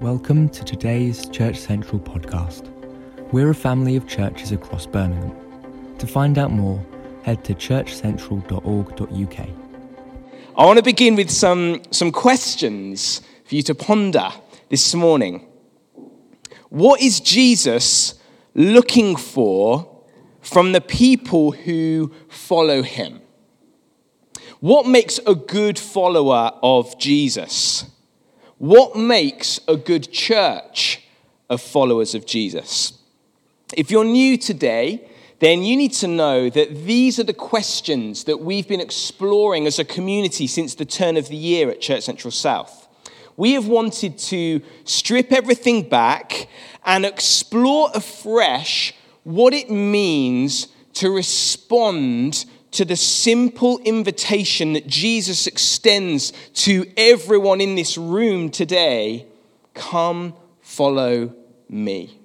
Welcome to today's Church Central podcast. We're a family of churches across Birmingham. To find out more, head to churchcentral.org.uk. I want to begin with some, some questions for you to ponder this morning. What is Jesus looking for from the people who follow him? What makes a good follower of Jesus? What makes a good church of followers of Jesus? If you're new today, then you need to know that these are the questions that we've been exploring as a community since the turn of the year at Church Central South. We have wanted to strip everything back and explore afresh what it means to respond to the simple invitation that Jesus extends to everyone in this room today come follow me.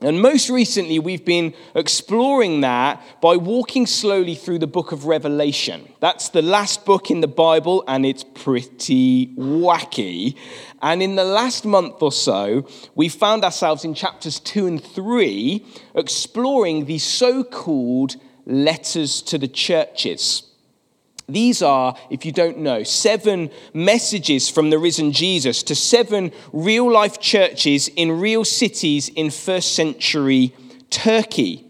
And most recently, we've been exploring that by walking slowly through the book of Revelation. That's the last book in the Bible, and it's pretty wacky. And in the last month or so, we found ourselves in chapters two and three exploring the so called letters to the churches. These are, if you don't know, seven messages from the risen Jesus to seven real life churches in real cities in first century Turkey.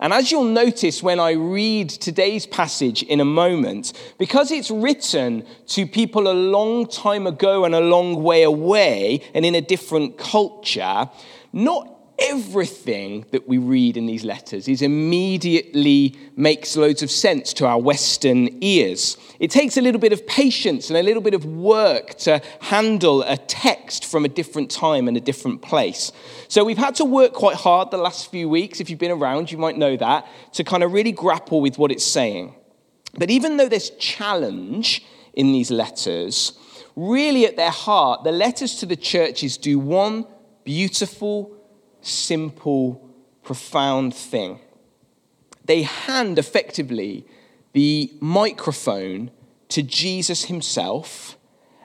And as you'll notice when I read today's passage in a moment, because it's written to people a long time ago and a long way away and in a different culture, not everything that we read in these letters is immediately makes loads of sense to our western ears. It takes a little bit of patience and a little bit of work to handle a text from a different time and a different place. So we've had to work quite hard the last few weeks if you've been around you might know that to kind of really grapple with what it's saying. But even though there's challenge in these letters really at their heart the letters to the churches do one beautiful simple, profound thing. They hand effectively the microphone to Jesus himself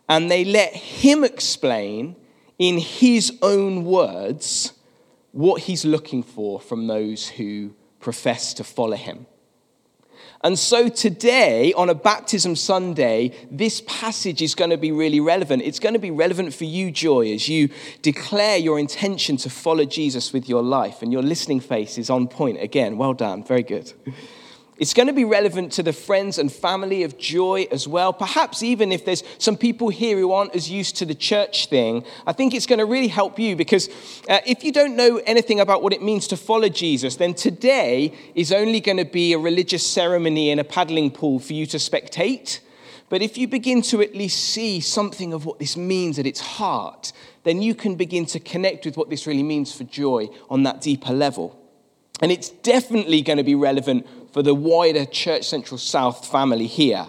and they let him explain in his own words what he's looking for from those who profess to follow him. And so today, on a baptism Sunday, this passage is going to be really relevant. It's going to be relevant for you, Joy, as you declare your intention to follow Jesus with your life. And your listening face is on point again. Well done. Very good. It's going to be relevant to the friends and family of joy as well. Perhaps even if there's some people here who aren't as used to the church thing, I think it's going to really help you because uh, if you don't know anything about what it means to follow Jesus, then today is only going to be a religious ceremony in a paddling pool for you to spectate. But if you begin to at least see something of what this means at its heart, then you can begin to connect with what this really means for joy on that deeper level. And it's definitely going to be relevant for the wider Church Central South family here.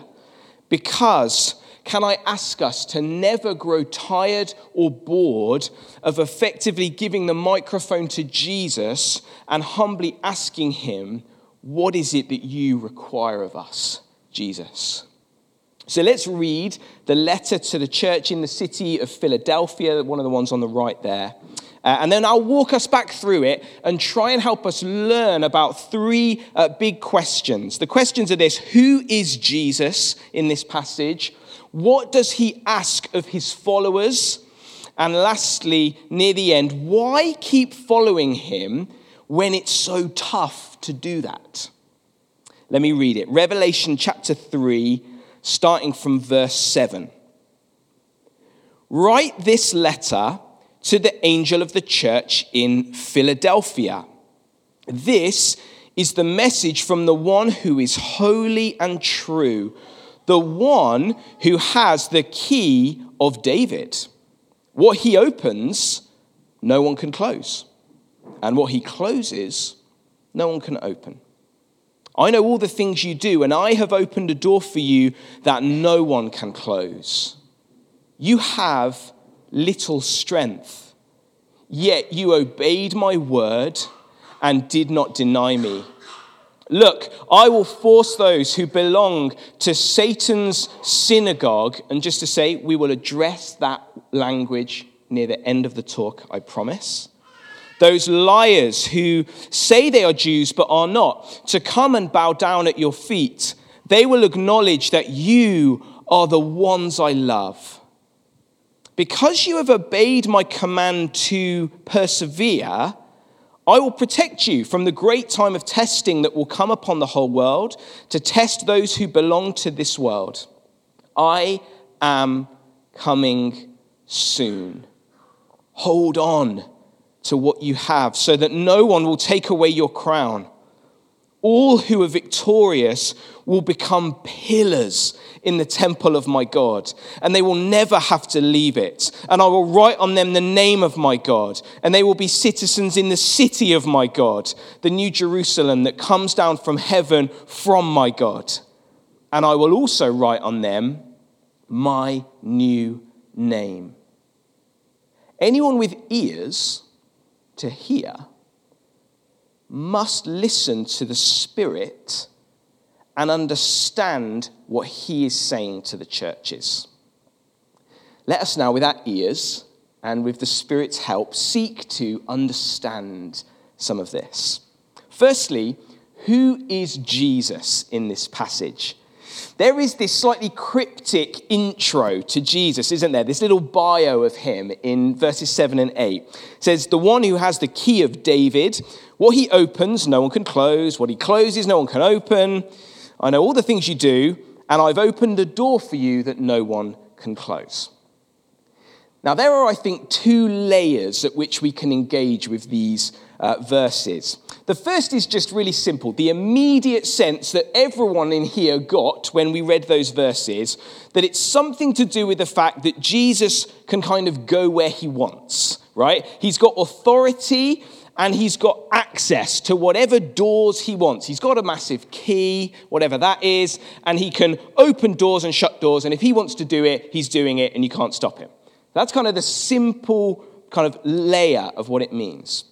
Because, can I ask us to never grow tired or bored of effectively giving the microphone to Jesus and humbly asking Him, What is it that you require of us, Jesus? So let's read the letter to the church in the city of Philadelphia, one of the ones on the right there. Uh, and then I'll walk us back through it and try and help us learn about three uh, big questions. The questions are this Who is Jesus in this passage? What does he ask of his followers? And lastly, near the end, why keep following him when it's so tough to do that? Let me read it. Revelation chapter 3, starting from verse 7. Write this letter to the angel of the church in Philadelphia. This is the message from the one who is holy and true, the one who has the key of David. What he opens, no one can close. And what he closes, no one can open. I know all the things you do, and I have opened a door for you that no one can close. You have little strength. Yet you obeyed my word and did not deny me. Look, I will force those who belong to Satan's synagogue, and just to say, we will address that language near the end of the talk, I promise. Those liars who say they are Jews but are not, to come and bow down at your feet. They will acknowledge that you are the ones I love. Because you have obeyed my command to persevere, I will protect you from the great time of testing that will come upon the whole world to test those who belong to this world. I am coming soon. Hold on to what you have so that no one will take away your crown. All who are victorious will become pillars in the temple of my God, and they will never have to leave it. And I will write on them the name of my God, and they will be citizens in the city of my God, the new Jerusalem that comes down from heaven from my God. And I will also write on them my new name. Anyone with ears to hear must listen to the Spirit and understand what He is saying to the churches. Let us now, with our ears and with the Spirit's help, seek to understand some of this. Firstly, who is Jesus in this passage? There is this slightly cryptic intro to Jesus, isn't there? This little bio of him in verses 7 and 8 it says, The one who has the key of David, what he opens, no one can close. What he closes, no one can open. I know all the things you do, and I've opened a door for you that no one can close. Now, there are, I think, two layers at which we can engage with these uh, verses. The first is just really simple the immediate sense that everyone in here got when we read those verses that it's something to do with the fact that Jesus can kind of go where he wants, right? He's got authority and he's got access to whatever doors he wants. He's got a massive key, whatever that is, and he can open doors and shut doors. And if he wants to do it, he's doing it, and you can't stop him. That's kind of the simple kind of layer of what it means.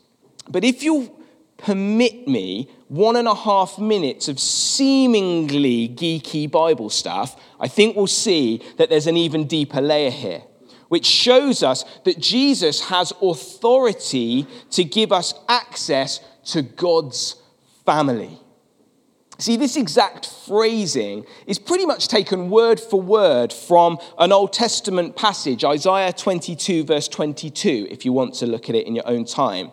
But if you permit me one and a half minutes of seemingly geeky Bible stuff, I think we'll see that there's an even deeper layer here which shows us that Jesus has authority to give us access to God's family. See, this exact phrasing is pretty much taken word for word from an Old Testament passage, Isaiah 22, verse 22, if you want to look at it in your own time.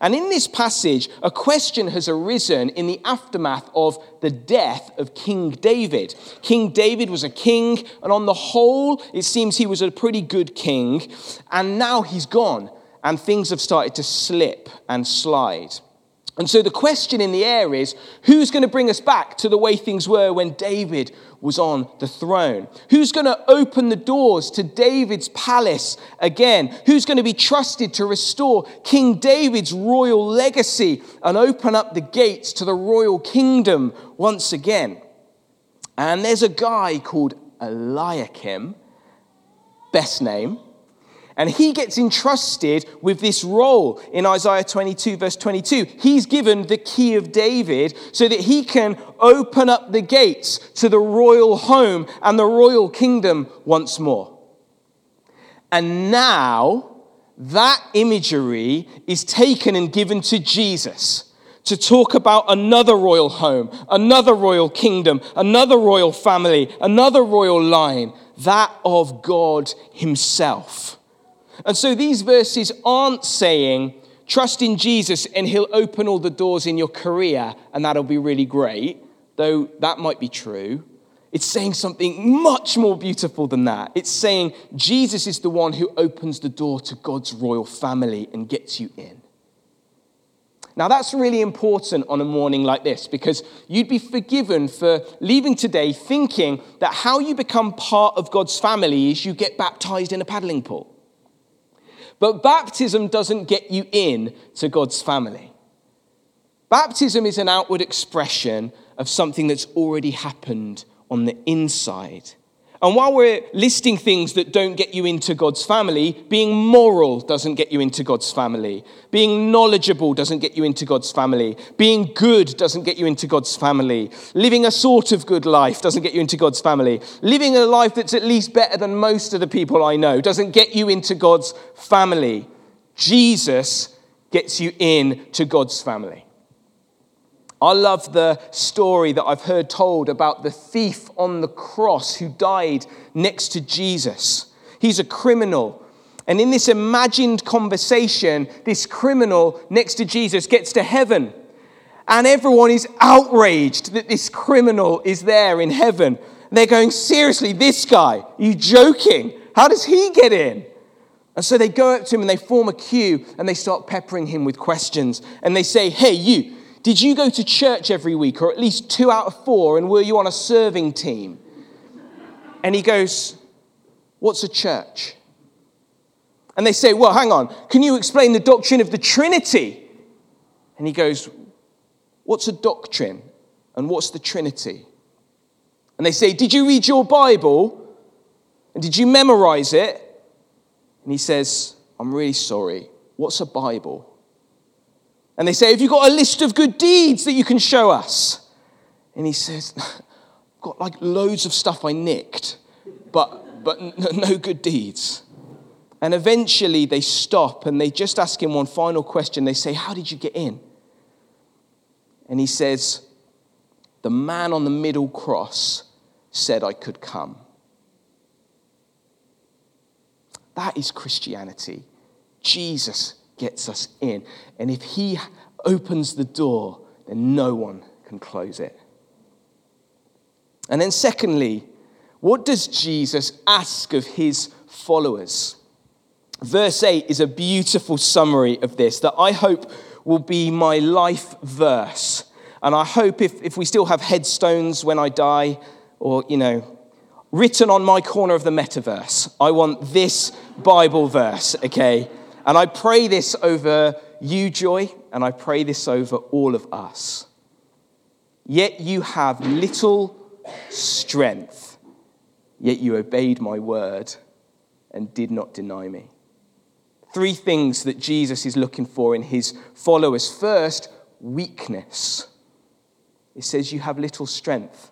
And in this passage, a question has arisen in the aftermath of the death of King David. King David was a king, and on the whole, it seems he was a pretty good king. And now he's gone, and things have started to slip and slide. And so the question in the air is who's going to bring us back to the way things were when David was on the throne? Who's going to open the doors to David's palace again? Who's going to be trusted to restore King David's royal legacy and open up the gates to the royal kingdom once again? And there's a guy called Eliakim, best name and he gets entrusted with this role in Isaiah 22, verse 22. He's given the key of David so that he can open up the gates to the royal home and the royal kingdom once more. And now that imagery is taken and given to Jesus to talk about another royal home, another royal kingdom, another royal family, another royal line, that of God Himself. And so these verses aren't saying, trust in Jesus and he'll open all the doors in your career and that'll be really great, though that might be true. It's saying something much more beautiful than that. It's saying Jesus is the one who opens the door to God's royal family and gets you in. Now, that's really important on a morning like this because you'd be forgiven for leaving today thinking that how you become part of God's family is you get baptized in a paddling pool. But baptism doesn't get you in to God's family. Baptism is an outward expression of something that's already happened on the inside. And while we're listing things that don't get you into God's family, being moral doesn't get you into God's family. Being knowledgeable doesn't get you into God's family. Being good doesn't get you into God's family. Living a sort of good life doesn't get you into God's family. Living a life that's at least better than most of the people I know doesn't get you into God's family. Jesus gets you into God's family. I love the story that I've heard told about the thief on the cross who died next to Jesus. He's a criminal. And in this imagined conversation, this criminal next to Jesus gets to heaven. And everyone is outraged that this criminal is there in heaven. they're going, Seriously, this guy? Are you joking? How does he get in? And so they go up to him and they form a queue and they start peppering him with questions. And they say, Hey, you, did you go to church every week, or at least two out of four, and were you on a serving team? And he goes, What's a church? And they say, Well, hang on, can you explain the doctrine of the Trinity? And he goes, What's a doctrine? And what's the Trinity? And they say, Did you read your Bible? And did you memorize it? And he says, I'm really sorry. What's a Bible? And they say, Have you got a list of good deeds that you can show us? And he says, I've got like loads of stuff I nicked, but, but no good deeds. And eventually they stop and they just ask him one final question. They say, How did you get in? And he says, The man on the middle cross said I could come. That is Christianity. Jesus gets us in. And if He opens the door, then no one can close it. And then, secondly, what does Jesus ask of His followers? Verse 8 is a beautiful summary of this that I hope will be my life verse. And I hope if, if we still have headstones when I die, or, you know, written on my corner of the metaverse, I want this Bible verse, okay? And I pray this over you, Joy, and I pray this over all of us. Yet you have little strength, yet you obeyed my word and did not deny me. Three things that Jesus is looking for in his followers. First, weakness. It says, You have little strength.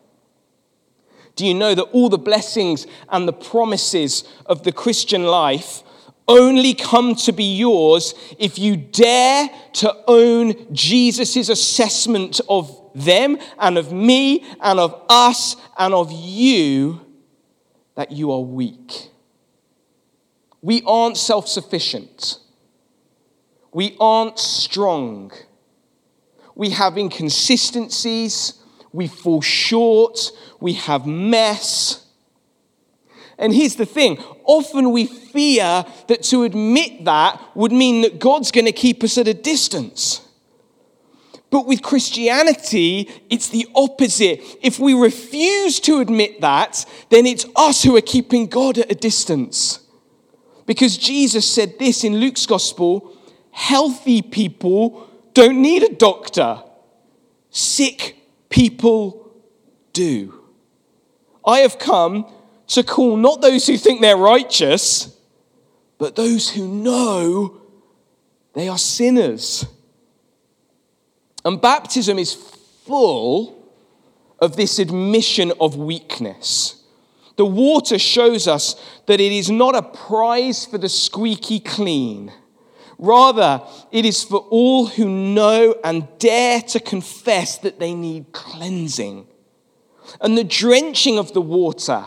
Do you know that all the blessings and the promises of the Christian life only come to be yours if you dare to own Jesus' assessment of them and of me and of us and of you that you are weak. We aren't self sufficient. We aren't strong. We have inconsistencies. We fall short. We have mess. And here's the thing often we fear that to admit that would mean that God's going to keep us at a distance. But with Christianity, it's the opposite. If we refuse to admit that, then it's us who are keeping God at a distance. Because Jesus said this in Luke's gospel healthy people don't need a doctor, sick people do. I have come to call not those who think they're righteous, but those who know they are sinners. And baptism is full of this admission of weakness. The water shows us that it is not a prize for the squeaky clean. Rather, it is for all who know and dare to confess that they need cleansing. And the drenching of the water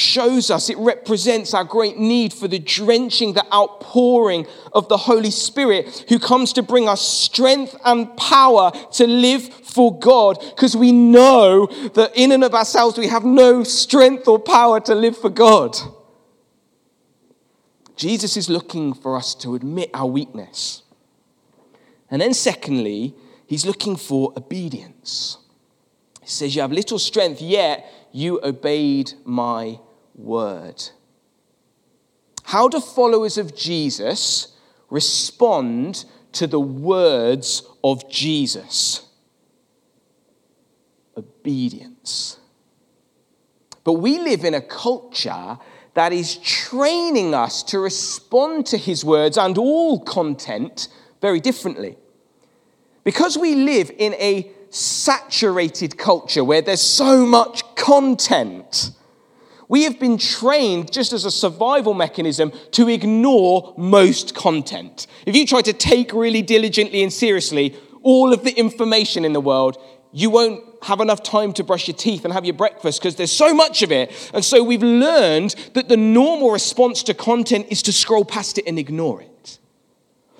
shows us, it represents our great need for the drenching, the outpouring of the Holy Spirit who comes to bring us strength and power to live for God because we know that in and of ourselves we have no strength or power to live for God. Jesus is looking for us to admit our weakness. And then, secondly, he's looking for obedience. He says, You have little strength, yet you obeyed my word. How do followers of Jesus respond to the words of Jesus? Obedience. But we live in a culture that is training us to respond to his words and all content very differently. Because we live in a saturated culture where there's so much content, we have been trained just as a survival mechanism to ignore most content. If you try to take really diligently and seriously all of the information in the world, you won't have enough time to brush your teeth and have your breakfast because there's so much of it. And so we've learned that the normal response to content is to scroll past it and ignore it.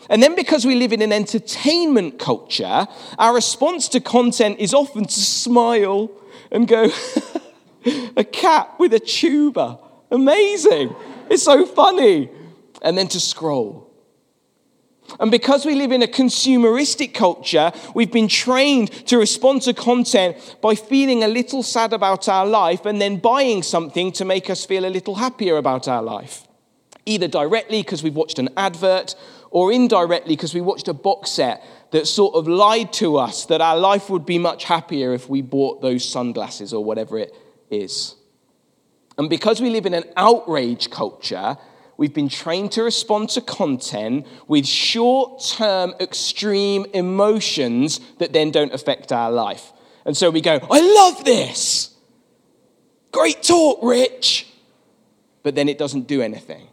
And then because we live in an entertainment culture, our response to content is often to smile and go, a cat with a tuba. Amazing. It's so funny. And then to scroll. And because we live in a consumeristic culture, we've been trained to respond to content by feeling a little sad about our life and then buying something to make us feel a little happier about our life. Either directly because we've watched an advert or indirectly because we watched a box set that sort of lied to us that our life would be much happier if we bought those sunglasses or whatever it is. And because we live in an outrage culture, We've been trained to respond to content with short term, extreme emotions that then don't affect our life. And so we go, I love this. Great talk, Rich. But then it doesn't do anything.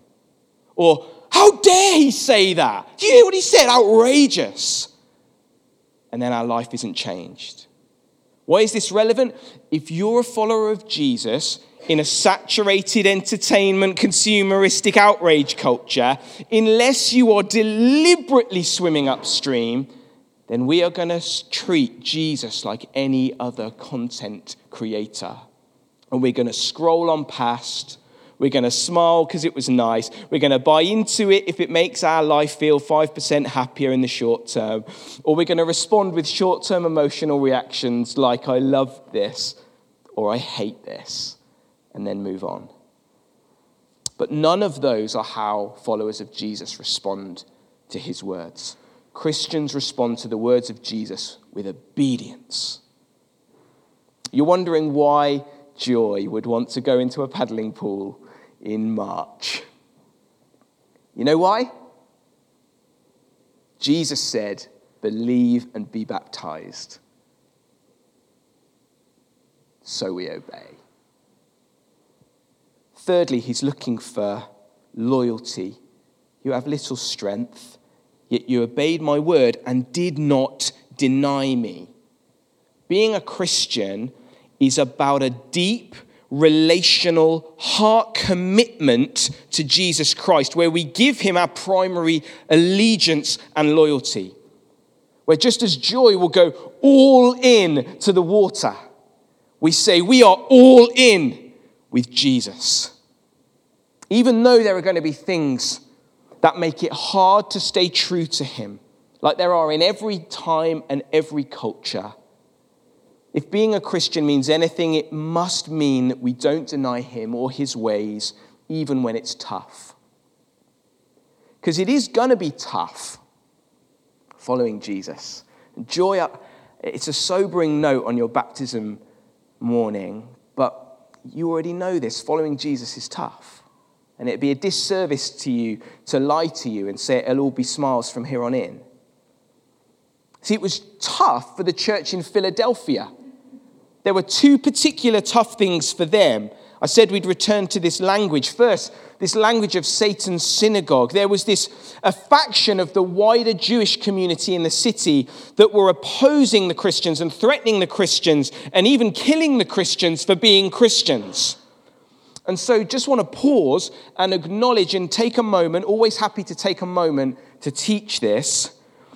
Or, how dare he say that? Do you hear what he said? Outrageous. And then our life isn't changed. Why is this relevant? If you're a follower of Jesus, in a saturated entertainment, consumeristic outrage culture, unless you are deliberately swimming upstream, then we are going to treat Jesus like any other content creator. And we're going to scroll on past. We're going to smile because it was nice. We're going to buy into it if it makes our life feel 5% happier in the short term. Or we're going to respond with short term emotional reactions like, I love this or I hate this and then move on. But none of those are how followers of Jesus respond to his words. Christians respond to the words of Jesus with obedience. You're wondering why Joy would want to go into a paddling pool in March. You know why? Jesus said, Believe and be baptized. So we obey. Thirdly, he's looking for loyalty. You have little strength, yet you obeyed my word and did not deny me. Being a Christian is about a deep, relational heart commitment to Jesus Christ, where we give him our primary allegiance and loyalty. Where just as joy will go all in to the water, we say we are all in with Jesus. Even though there are going to be things that make it hard to stay true to Him, like there are in every time and every culture. If being a Christian means anything, it must mean that we don't deny Him or His ways, even when it's tough. Because it is going to be tough following Jesus. Joy, up. it's a sobering note on your baptism morning, but you already know this. Following Jesus is tough. And it'd be a disservice to you to lie to you and say it'll all be smiles from here on in. See, it was tough for the church in Philadelphia. There were two particular tough things for them. I said we'd return to this language. First, this language of Satan's synagogue. There was this a faction of the wider Jewish community in the city that were opposing the Christians and threatening the Christians and even killing the Christians for being Christians. And so, just want to pause and acknowledge and take a moment, always happy to take a moment to teach this,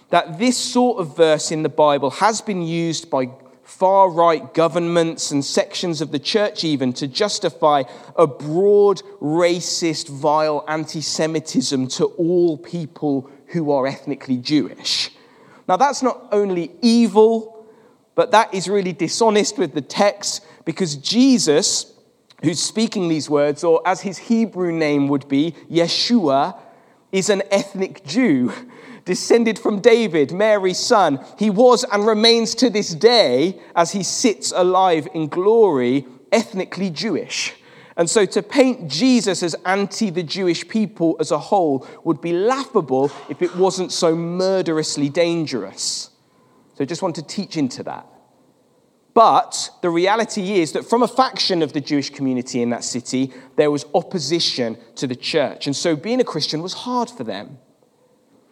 that this sort of verse in the Bible has been used by far right governments and sections of the church, even to justify a broad, racist, vile anti Semitism to all people who are ethnically Jewish. Now, that's not only evil, but that is really dishonest with the text because Jesus who's speaking these words, or as his Hebrew name would be, Yeshua, is an ethnic Jew, descended from David, Mary's son. He was and remains to this day, as he sits alive in glory, ethnically Jewish. And so to paint Jesus as anti the Jewish people as a whole would be laughable if it wasn't so murderously dangerous. So I just want to teach into that. But the reality is that from a faction of the Jewish community in that city, there was opposition to the church. And so being a Christian was hard for them.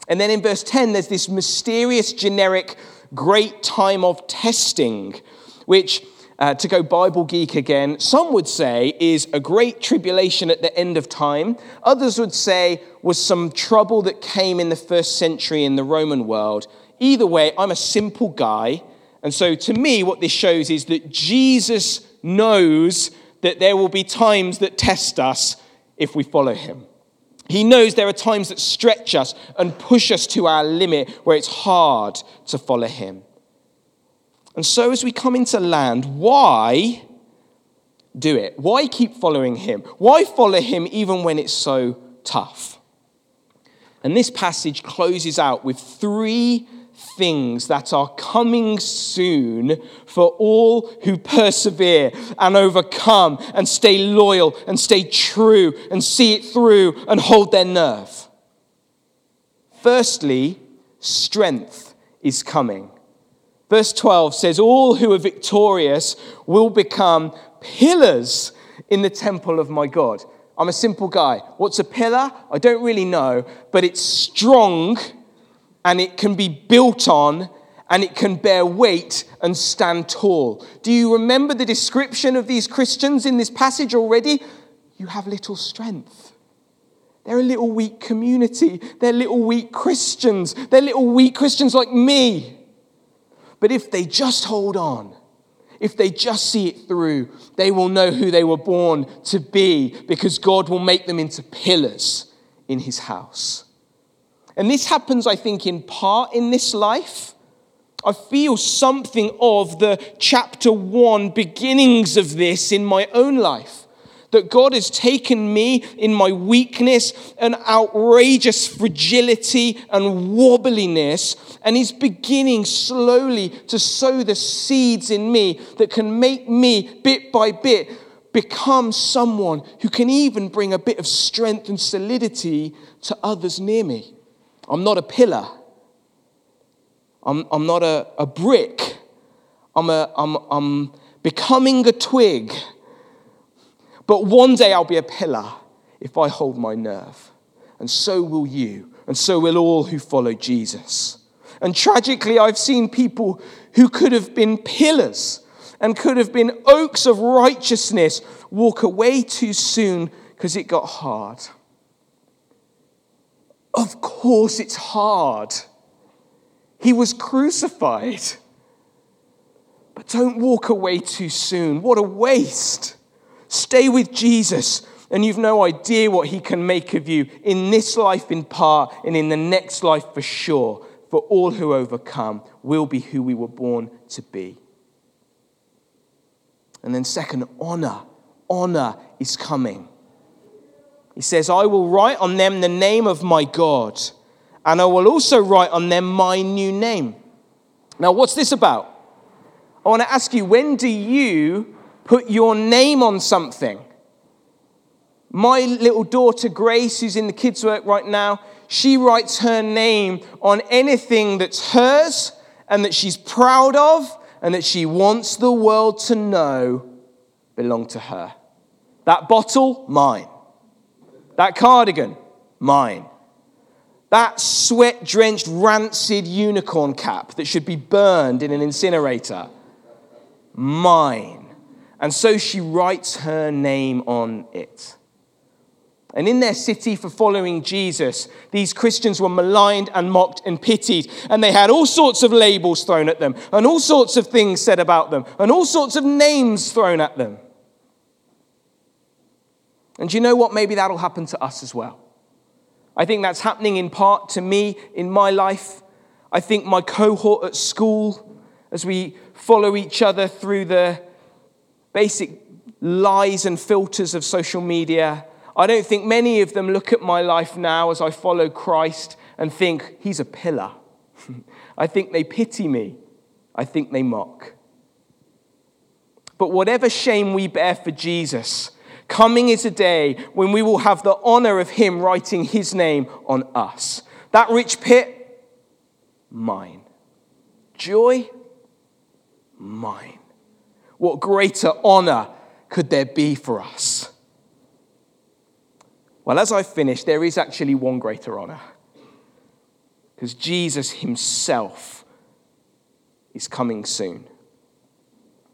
And then in verse 10, there's this mysterious, generic, great time of testing, which, uh, to go Bible geek again, some would say is a great tribulation at the end of time. Others would say was some trouble that came in the first century in the Roman world. Either way, I'm a simple guy. And so to me, what this shows is that Jesus knows that there will be times that test us if we follow him. He knows there are times that stretch us and push us to our limit where it's hard to follow Him. And so, as we come into land, why do it? Why keep following Him? Why follow Him even when it's so tough? And this passage closes out with three things that are coming soon for all who persevere and overcome and stay loyal and stay true and see it through and hold their nerve. Firstly, strength is coming. Verse 12 says, All who are victorious will become pillars in the temple of my God. I'm a simple guy. What's a pillar? I don't really know, but it's strong and it can be built on and it can bear weight and stand tall. Do you remember the description of these Christians in this passage already? You have little strength. They're a little weak community. They're little weak Christians. They're little weak Christians like me. But if they just hold on, if they just see it through, they will know who they were born to be because God will make them into pillars in his house. And this happens, I think, in part in this life. I feel something of the chapter one beginnings of this in my own life. That God has taken me in my weakness and outrageous fragility and wobbliness, and He's beginning slowly to sow the seeds in me that can make me, bit by bit, become someone who can even bring a bit of strength and solidity to others near me. I'm not a pillar. I'm, I'm not a, a brick. I'm, a, I'm, I'm becoming a twig. But one day I'll be a pillar if I hold my nerve. And so will you. And so will all who follow Jesus. And tragically, I've seen people who could have been pillars and could have been oaks of righteousness walk away too soon because it got hard. Course, it's hard. He was crucified. But don't walk away too soon. What a waste. Stay with Jesus, and you've no idea what he can make of you in this life in part and in the next life for sure. For all who overcome will be who we were born to be. And then, second, honor. Honor is coming. He says, I will write on them the name of my God, and I will also write on them my new name. Now, what's this about? I want to ask you, when do you put your name on something? My little daughter Grace, who's in the kids' work right now, she writes her name on anything that's hers and that she's proud of and that she wants the world to know belong to her. That bottle, mine. That cardigan, mine. That sweat drenched, rancid unicorn cap that should be burned in an incinerator, mine. And so she writes her name on it. And in their city for following Jesus, these Christians were maligned and mocked and pitied. And they had all sorts of labels thrown at them, and all sorts of things said about them, and all sorts of names thrown at them. And you know what? Maybe that'll happen to us as well. I think that's happening in part to me in my life. I think my cohort at school, as we follow each other through the basic lies and filters of social media, I don't think many of them look at my life now as I follow Christ and think, he's a pillar. I think they pity me. I think they mock. But whatever shame we bear for Jesus, coming is a day when we will have the honor of him writing his name on us. That rich pit, mine. Joy, mine. What greater honor could there be for us? Well, as I finish, there is actually one greater honor. Because Jesus himself is coming soon.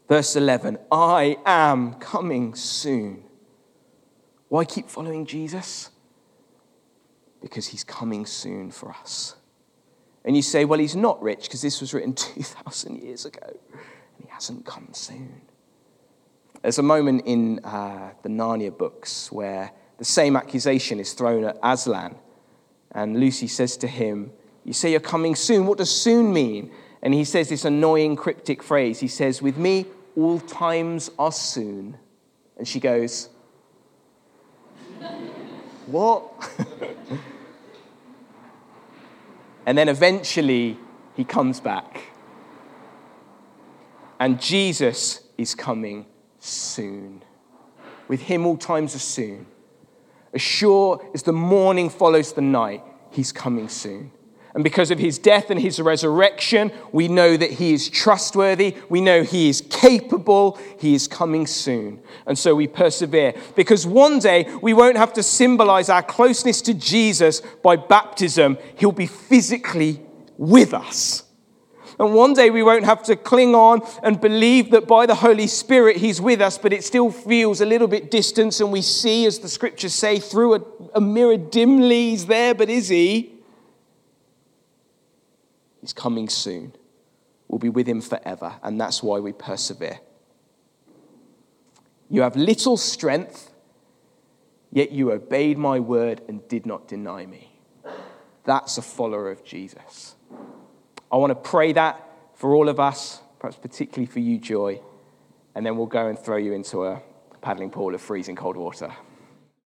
Verse 11 I am coming soon. Why keep following Jesus? Because he's coming soon for us. And you say, well, he's not rich because this was written 2,000 years ago and he hasn't come soon. There's a moment in uh, the Narnia books where the same accusation is thrown at Aslan. And Lucy says to him, You say you're coming soon. What does soon mean? And he says this annoying cryptic phrase. He says, With me, all times are soon. And she goes, What? and then eventually he comes back. And Jesus is coming soon. With him, all times are soon. As sure as the morning follows the night, he's coming soon. And because of his death and his resurrection, we know that he is trustworthy. We know he is capable. He is coming soon. And so we persevere. Because one day we won't have to symbolize our closeness to Jesus by baptism, he'll be physically with us. And one day we won't have to cling on and believe that by the Holy Spirit He's with us, but it still feels a little bit distant. And we see, as the scriptures say, through a, a mirror dimly, He's there, but is He? He's coming soon. We'll be with Him forever. And that's why we persevere. You have little strength, yet you obeyed my word and did not deny me. That's a follower of Jesus. I want to pray that for all of us, perhaps particularly for you, Joy, and then we'll go and throw you into a paddling pool of freezing cold water.